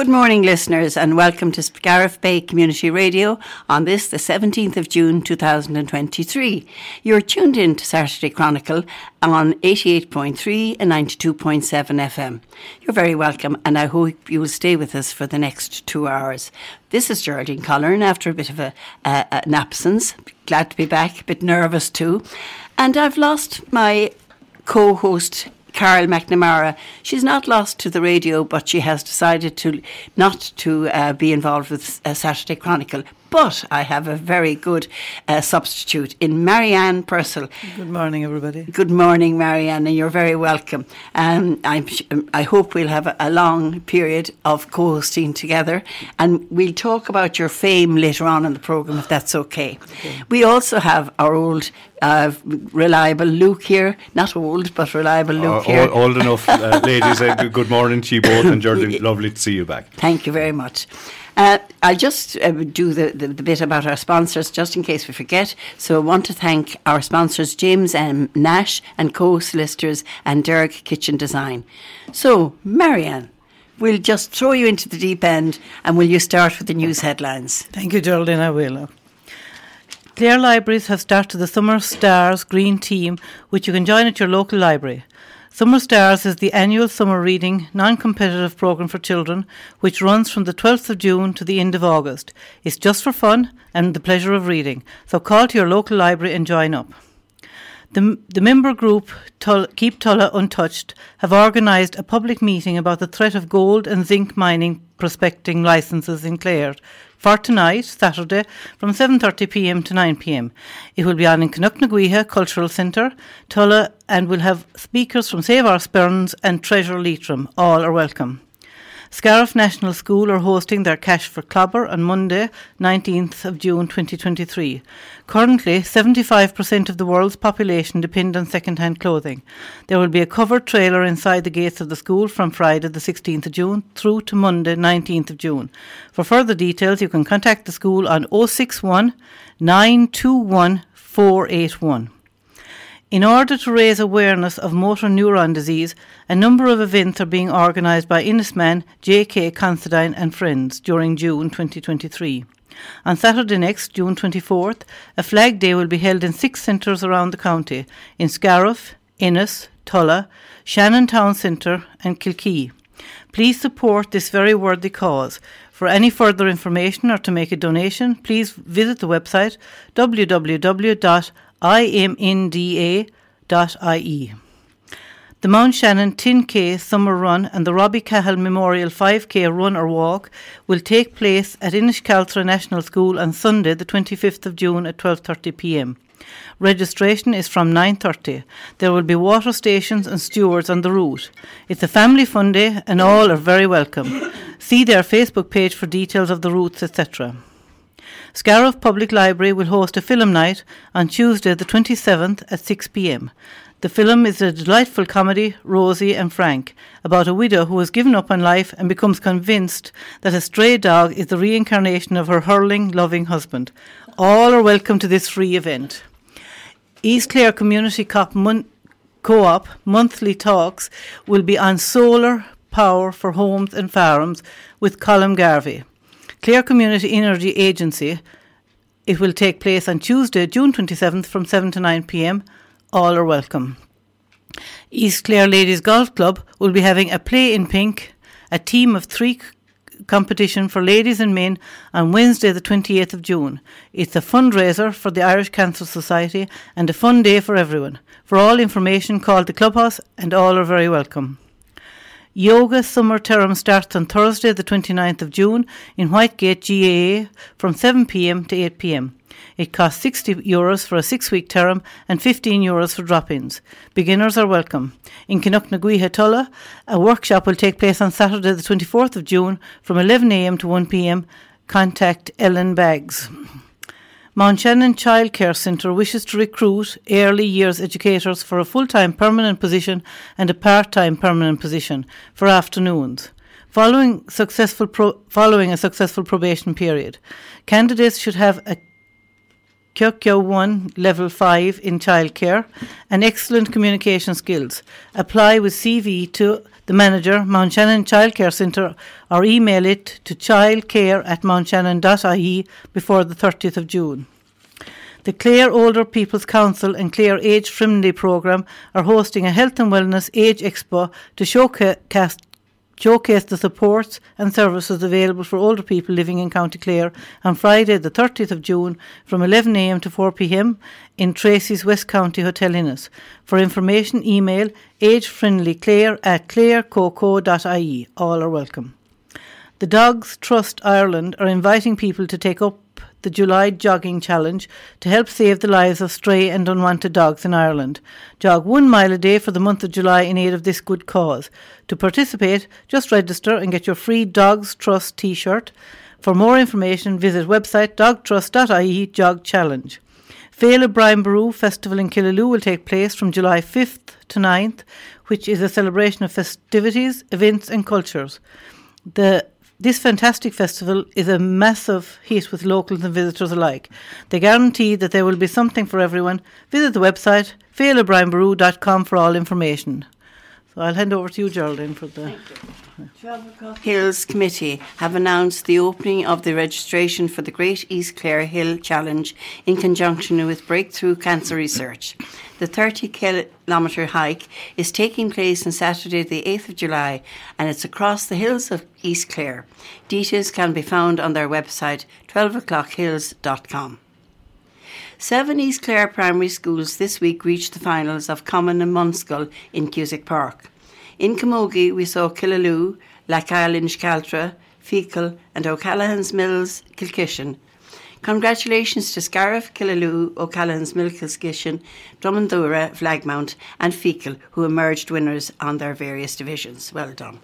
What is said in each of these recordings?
Good morning, listeners, and welcome to Scariff Bay Community Radio on this, the 17th of June 2023. You're tuned in to Saturday Chronicle on 88.3 and 92.7 FM. You're very welcome, and I hope you will stay with us for the next two hours. This is Geraldine Colleran after a bit of a, uh, an absence. Glad to be back, a bit nervous too. And I've lost my co host Carol McNamara. She's not lost to the radio, but she has decided to not to uh, be involved with uh, Saturday Chronicle. But I have a very good uh, substitute in Marianne Purcell. Good morning, everybody. Good morning, Marianne, and you're very welcome. Um, I'm, I hope we'll have a, a long period of co hosting together, and we'll talk about your fame later on in the programme, if that's okay. okay. We also have our old uh, reliable Luke here, not old, but reliable Luke uh, here. Old, old enough, uh, ladies. Uh, good morning to you both, and Jordan, lovely to see you back. Thank you very much. Uh, I'll just uh, do the, the, the, bit about our sponsors just in case we forget. So I want to thank our sponsors, James M. Nash and Co Solicitors and Derg Kitchen Design. So, Marianne, we'll just throw you into the deep end and will you start with the news headlines? Thank you, Geraldine. I will. Clare Libraries have started the Summer Stars Green Team, which you can join at your local library. Summer Stars is the annual summer reading non competitive programme for children, which runs from the 12th of June to the end of August. It's just for fun and the pleasure of reading, so call to your local library and join up. The, the member group Tull, Keep Tulla Untouched have organised a public meeting about the threat of gold and zinc mining prospecting licences in Clare for tonight, Saturday, from 7.30pm to 9pm. It will be on in Cnoc na Gaoithe Cultural Centre, Tulla, and will have speakers from Save Our Sperrins and Treasure Leitrim. All are welcome. Scariff National School are hosting their Cash for Clobber on Monday, 19th of June 2023. Currently, 75% of the world's population depend on second-hand clothing. There will be a covered trailer inside the gates of the school from Friday the 16th of June through to Monday 19th of June. For further details, you can contact the school on 061 921 481. In order to raise awareness of motor neuron disease, a number of events are being organised by Ennis man, J.K. Considine and friends during June 2023. On Saturday next, June 24th, a flag day will be held in six centres around the county in Scariff, Ennis, Tulla, Shannon Town Centre, and Kilkee. Please support this very worthy cause. For any further information or to make a donation, please visit the website www imnda.ie. The Mount Shannon 10K Summer Run and the Robbie Cahill Memorial 5K Run or Walk will take place at Inishcaltra National School on Sunday, the 25th of June at 12:30 p.m. Registration is from 9:30. There will be water stations and stewards on the route. It's a family fun day and all are very welcome. See their Facebook page for details of the routes, etc. Scariff Public Library will host a film night on Tuesday, the 27th at 6 pm. The film is a delightful comedy, Rosie and Frank, about a widow who has given up on life and becomes convinced that a stray dog is the reincarnation of her hurling, loving husband. All are welcome to this free event. East Clare Community Co-op, mon- Co-op monthly talks will be on solar power for homes and farms with Colin Garvey. Clare Community Energy Agency. It will take place on Tuesday, June 27th from 7 to 9 pm. All are welcome. East Clare Ladies Golf Club will be having a play in pink, a team of three competition for ladies and men on Wednesday, the 28th of June. It's a fundraiser for the Irish Cancer Society and a fun day for everyone. For all information, call the clubhouse and all are very welcome. Yoga summer term starts on Thursday, the 29th of June, in Whitegate GAA from 7 pm to 8 pm. It costs 60 euros for a six week term and 15 euros for drop ins. Beginners are welcome. In Cnoc na Gaoithe Tulla, a workshop will take place on Saturday, the 24th of June from 11am to 1pm. Contact Ellen Baggs. Mount Shannon Childcare Centre wishes to recruit early years educators for a full time permanent position and a part time permanent position for afternoons. Following, successful pro- following a successful probation period, candidates should have a QQI Level 5 in childcare and excellent communication skills. Apply with CV to the manager, Mount Shannon Childcare Centre, or email it to childcare at mountshannon.ie before the 30th of June. The Clare Older People's Council and Clare Age Friendly Programme are hosting a Health and Wellness Age Expo to showcase, showcase the supports and services available for older people living in County Clare on Friday, the 30th of June, from 11am to 4pm in Treacy's West County Hotel Ennis. For information, email agefriendlyclare at clarecoco.ie. All are welcome. The Dogs Trust Ireland are inviting people to take up the July Jogging Challenge to help save the lives of stray and unwanted dogs in Ireland. Jog one mile a day for the month of July in aid of this good cause. To participate, just register and get your free Dogs Trust t shirt. For more information, visit website dogtrust.ie jog challenge. Féile Brian Boru Festival in Killaloe will take place from July 5th to 9th, which is a celebration of festivities, events, and cultures. The this fantastic festival is a massive hit with locals and visitors alike. They guarantee that there will be something for everyone. Visit the website féilebrianboru.com for all information. So I'll hand over to you, Geraldine, for the. Hills Committee have announced the opening of the registration for the Great East Clare Hill Challenge in conjunction with Breakthrough Cancer Research. The 30 kilometre hike is taking place on Saturday, the 8th of July, and it's across the hills of East Clare. Details can be found on their website, 12o'clockhills.com. Seven East Clare primary schools this week reached the finals of Cumann na mBunscol in Cusack Park. In Camogie, we saw Killaloe, Lacal Inchcaltra, Feakle, and O'Callaghan's Mills, Kilkishen Congratulations to Scariff, Killaloe, O'Callaghan's Mills Kilkishen, Drummondura, Flagmount, and Feakle, who emerged winners on their various divisions. Well done.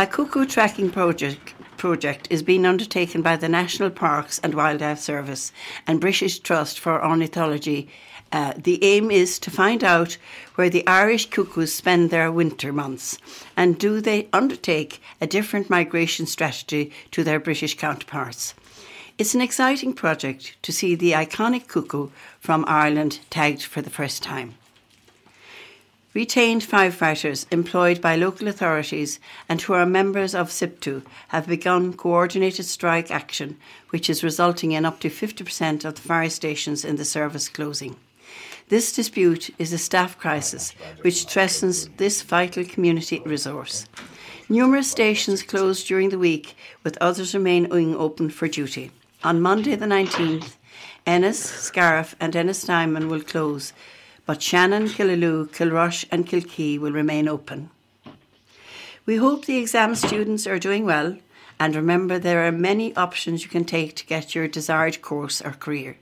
A cuckoo tracking project, project is being undertaken by the National Parks and Wildlife Service and British Trust for Ornithology. Uh, the aim is to find out where the Irish cuckoos spend their winter months and do they undertake a different migration strategy to their British counterparts. It's an exciting project to see the iconic cuckoo from Ireland tagged for the first time. Retained firefighters employed by local authorities and who are members of SIPTU have begun coordinated strike action, which is resulting in up to 50% of the fire stations in the service closing. This dispute is a staff crisis which threatens this vital community resource. Numerous stations closed during the week, with others remaining open for duty. On Monday the 19th, Ennis, Scariff, and Ennis Diamond will close, but Shannon, Killaloe, Kilrush, and Kilkee will remain open. We hope the exam students are doing well, and remember there are many options you can take to get your desired course or career.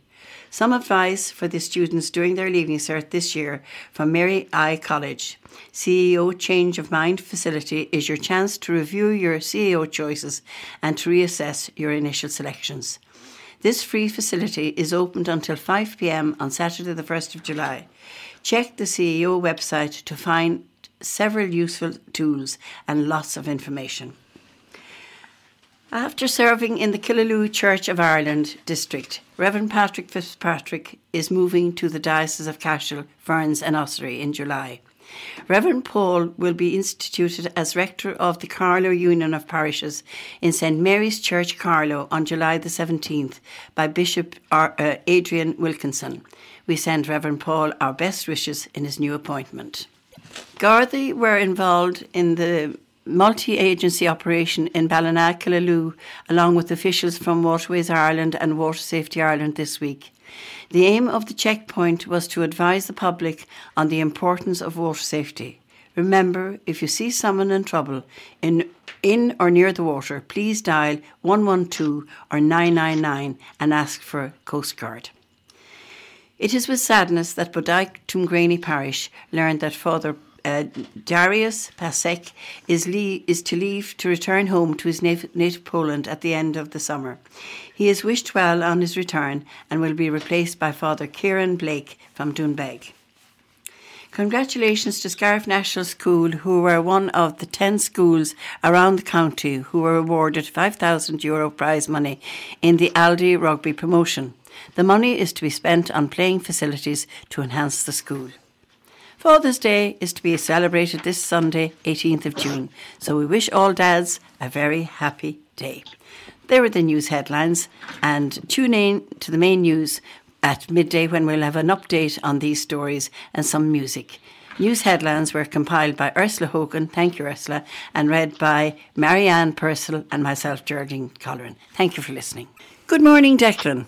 Some advice for the students doing their Leaving Cert this year from Mary I College. CAO Change of Mind facility is your chance to review your CAO choices and to reassess your initial selections. This free facility is opened until 5 pm on Saturday, the 1st of July. Check the CAO website to find several useful tools and lots of information. After serving in the Killaloe Church of Ireland district, Reverend Patrick Fitzpatrick is moving to the Diocese of Cashel, Ferns, and Ossory in July. Reverend Paul will be instituted as rector of the Carlow Union of Parishes in St Mary's Church, Carlow, on July the 17th by Bishop uh, Adrian Wilkinson. We send Reverend Paul our best wishes in his new appointment. Gardaí were involved in the multi agency operation in Ballina, Killaloe, along with officials from Waterways Ireland and Water Safety Ireland this week. The aim of the checkpoint was to advise the public on the importance of water safety. Remember, if you see someone in trouble in, in or near the water, please dial 112 or 999 and ask for Coast Guard. It is with sadness that Bodyke Tuamgraney Parish learned that Father uh, Darius Pasek is, is to leave to return home to his native, native Poland at the end of the summer. He is wished well on his return and will be replaced by Father Kieran Blake from Doonbeg. Congratulations to Scariff National School, who were one of the 10 schools around the county who were awarded €5,000 Euro prize money in the Aldi rugby promotion. The money is to be spent on playing facilities to enhance the school. Father's Day is to be celebrated this Sunday, 18th of June, so we wish all dads a very happy day. There are the news headlines, and tune in to the main news at midday when we'll have an update on these stories and some music. News headlines were compiled by Ursula Hogan, thank you, Ursula, and read by Marianne Purcell and myself, Geraldine Colleran. Thank you for listening. Good morning, Declan.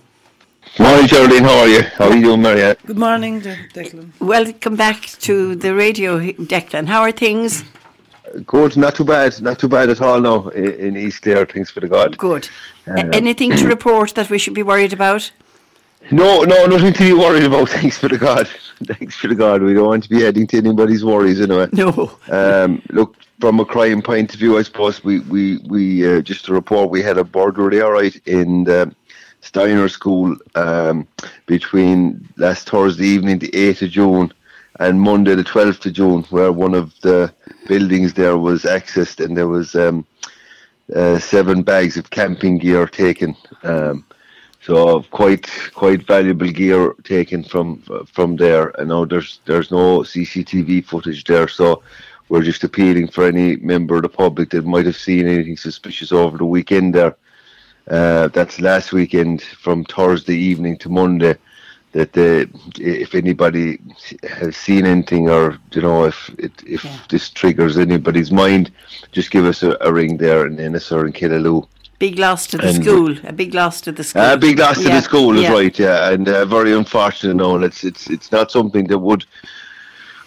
Morning, Geraldine. How are you? How are you doing, Marianne? Good morning, De- Declan. Welcome back to the radio, Declan. How are things? Good, not too bad, not too bad at all now in, in East Clare, thanks for the God. Good. A- Anything to report that we should be worried about? No, no, nothing to be worried about, thanks for the God. Thanks for the God. We don't want to be adding to anybody's worries anyway. No. Um, look, from a crime point of view, I suppose we, we, we uh, just to report, we had a burglary, all right, in the Steiner School um, between last Thursday evening, the 8th of June, and Monday, the 12th of June, where one of the buildings there was accessed and there was um, uh, seven bags of camping gear taken. Um, so quite quite valuable gear taken from from there. I know there's there's no CCTV footage there, so we're just appealing for any member of the public that might have seen anything suspicious over the weekend there. Uh, that's last weekend from Thursday evening to Monday. That uh, if anybody has seen anything, or you know, if it, if Yeah. this triggers anybody's mind, just give us a, a ring there in Ennis or in Killaloe. Big loss to the And- school. A big loss to the school. A big loss to Yeah, the school is yeah. right, yeah, and uh, very unfortunate. No, and it's it's it's not something that would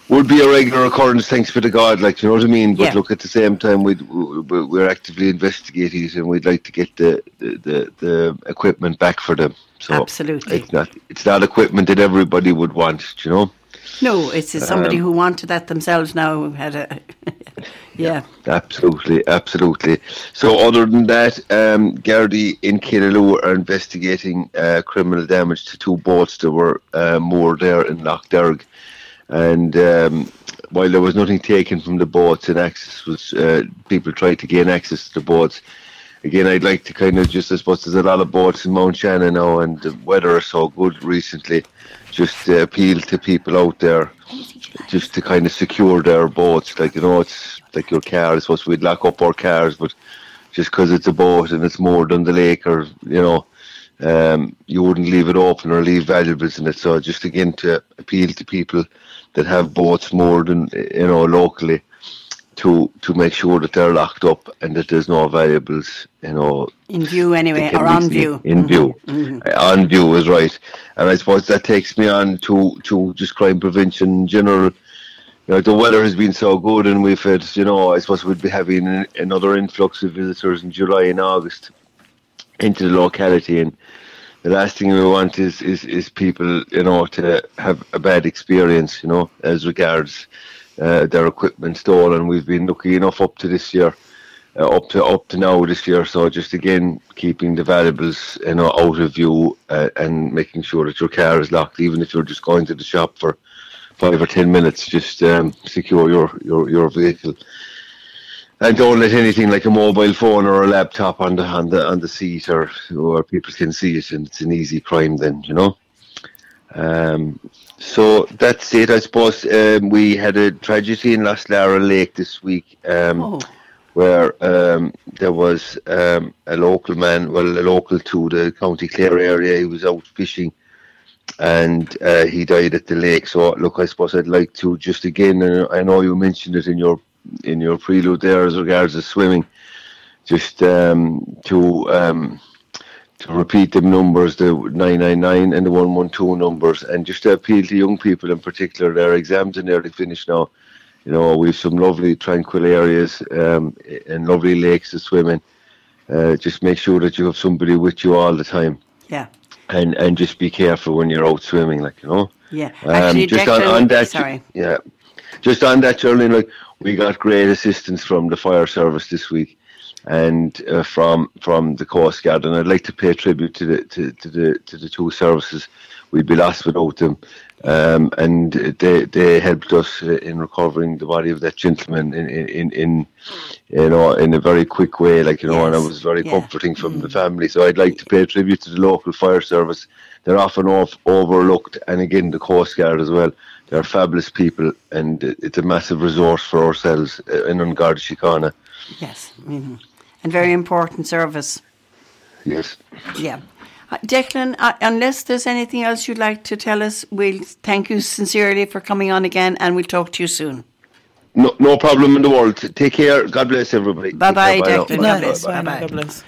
would be a regular occurrence. Thanks be to God, like you know what I mean. But Yeah. look, at the same time, we we- we're actively investigating it, and we'd like to get the the, the, the equipment back for them. So Absolutely. it's not it's not equipment that everybody would want, you know. No, it's somebody Um, who wanted that themselves now who had a. yeah. Absolutely, absolutely. So, other than that, um, Gardaí in Killaloe are investigating uh, criminal damage to two boats that were uh, moored there in Loch Derg. And um, while there was nothing taken from the boats and access was, uh, people tried to gain access to the boats. Again, I'd like to kind of just, I suppose there's a lot of boats in Mount Shannon now, and the weather is so good recently. Just uh, appeal to people out there just to kind of secure their boats. Like, you know, it's like your car. I suppose we'd lock up our cars, but just because it's a boat and it's moored on the lake or, you know, um, you wouldn't leave it open or leave valuables in it. So just again to appeal to people that have boats moored and, you know, locally to to make sure that they're locked up and that there's no valuables, you know, In view, anyway, or on view. In Mhm. view. Mhm. Uh, On view is right. And I suppose that takes me on to, to just crime prevention in general. You know, the weather has been so good and we've had, you know, I suppose we'd be having another influx of visitors in July and August into the locality and the last thing we want is, is, is people, you know, to have a bad experience, you know, as regards uh, their equipment stolen. We've been lucky enough up to this year, uh, up to up to now this year. So just again, keeping the valuables, you know, out of view uh, and making sure that your car is locked, even if you're just going to the shop for five or ten minutes. Just um, secure your, your, your vehicle. And don't let anything like a mobile phone or a laptop on the on the on the seat or where people can see it, and it's an easy crime. Then you know. Um, so that's it, I suppose. Um, we had a tragedy in Lost Lara Lake this week, um, Oh, where um, there was um, a local man, well, a local to the County Clare area. He was out fishing, and uh, he died at the lake. So, look, I suppose I'd like to just again, and I know you mentioned it in your in your prelude there as regards to swimming, just um, to um, to repeat the numbers, the 999 and the 112 numbers, and just to appeal to young people in particular. Their exams are nearly finished now. You know, we've some lovely tranquil areas um, and lovely lakes to swim in. Uh, just make sure that you have somebody with you all the time, yeah. and and just be careful when you're out swimming, like you know. Yeah. Um, Actually, just on, Declan, on that, sorry. yeah, just on that, Charlene, like we got great assistance from the fire service this week, and uh, from from the Coast Guard, and I'd like to pay tribute to the to, to the to the two services. We'd be lost without them, um, and they they helped us uh, in recovering the body of that gentleman in in, in, in you know in a very quick way, like you know, and it was very yeah. comforting from the family. So I'd like to pay tribute to the local fire service. They're often off overlooked, and again the Coast Guard as well. They're fabulous people, and it's a massive resource for ourselves uh, in An Garda Síochána. Yes, mhm. and very important service. Yes. Yeah. Uh, Declan, uh, unless there's anything else you'd like to tell us, we'll thank you sincerely for coming on again and we'll talk to you soon. No, no problem in the world. Take care. God bless everybody. Bye bye, Take care. now. Declan. God bless. Bye-bye. God bless.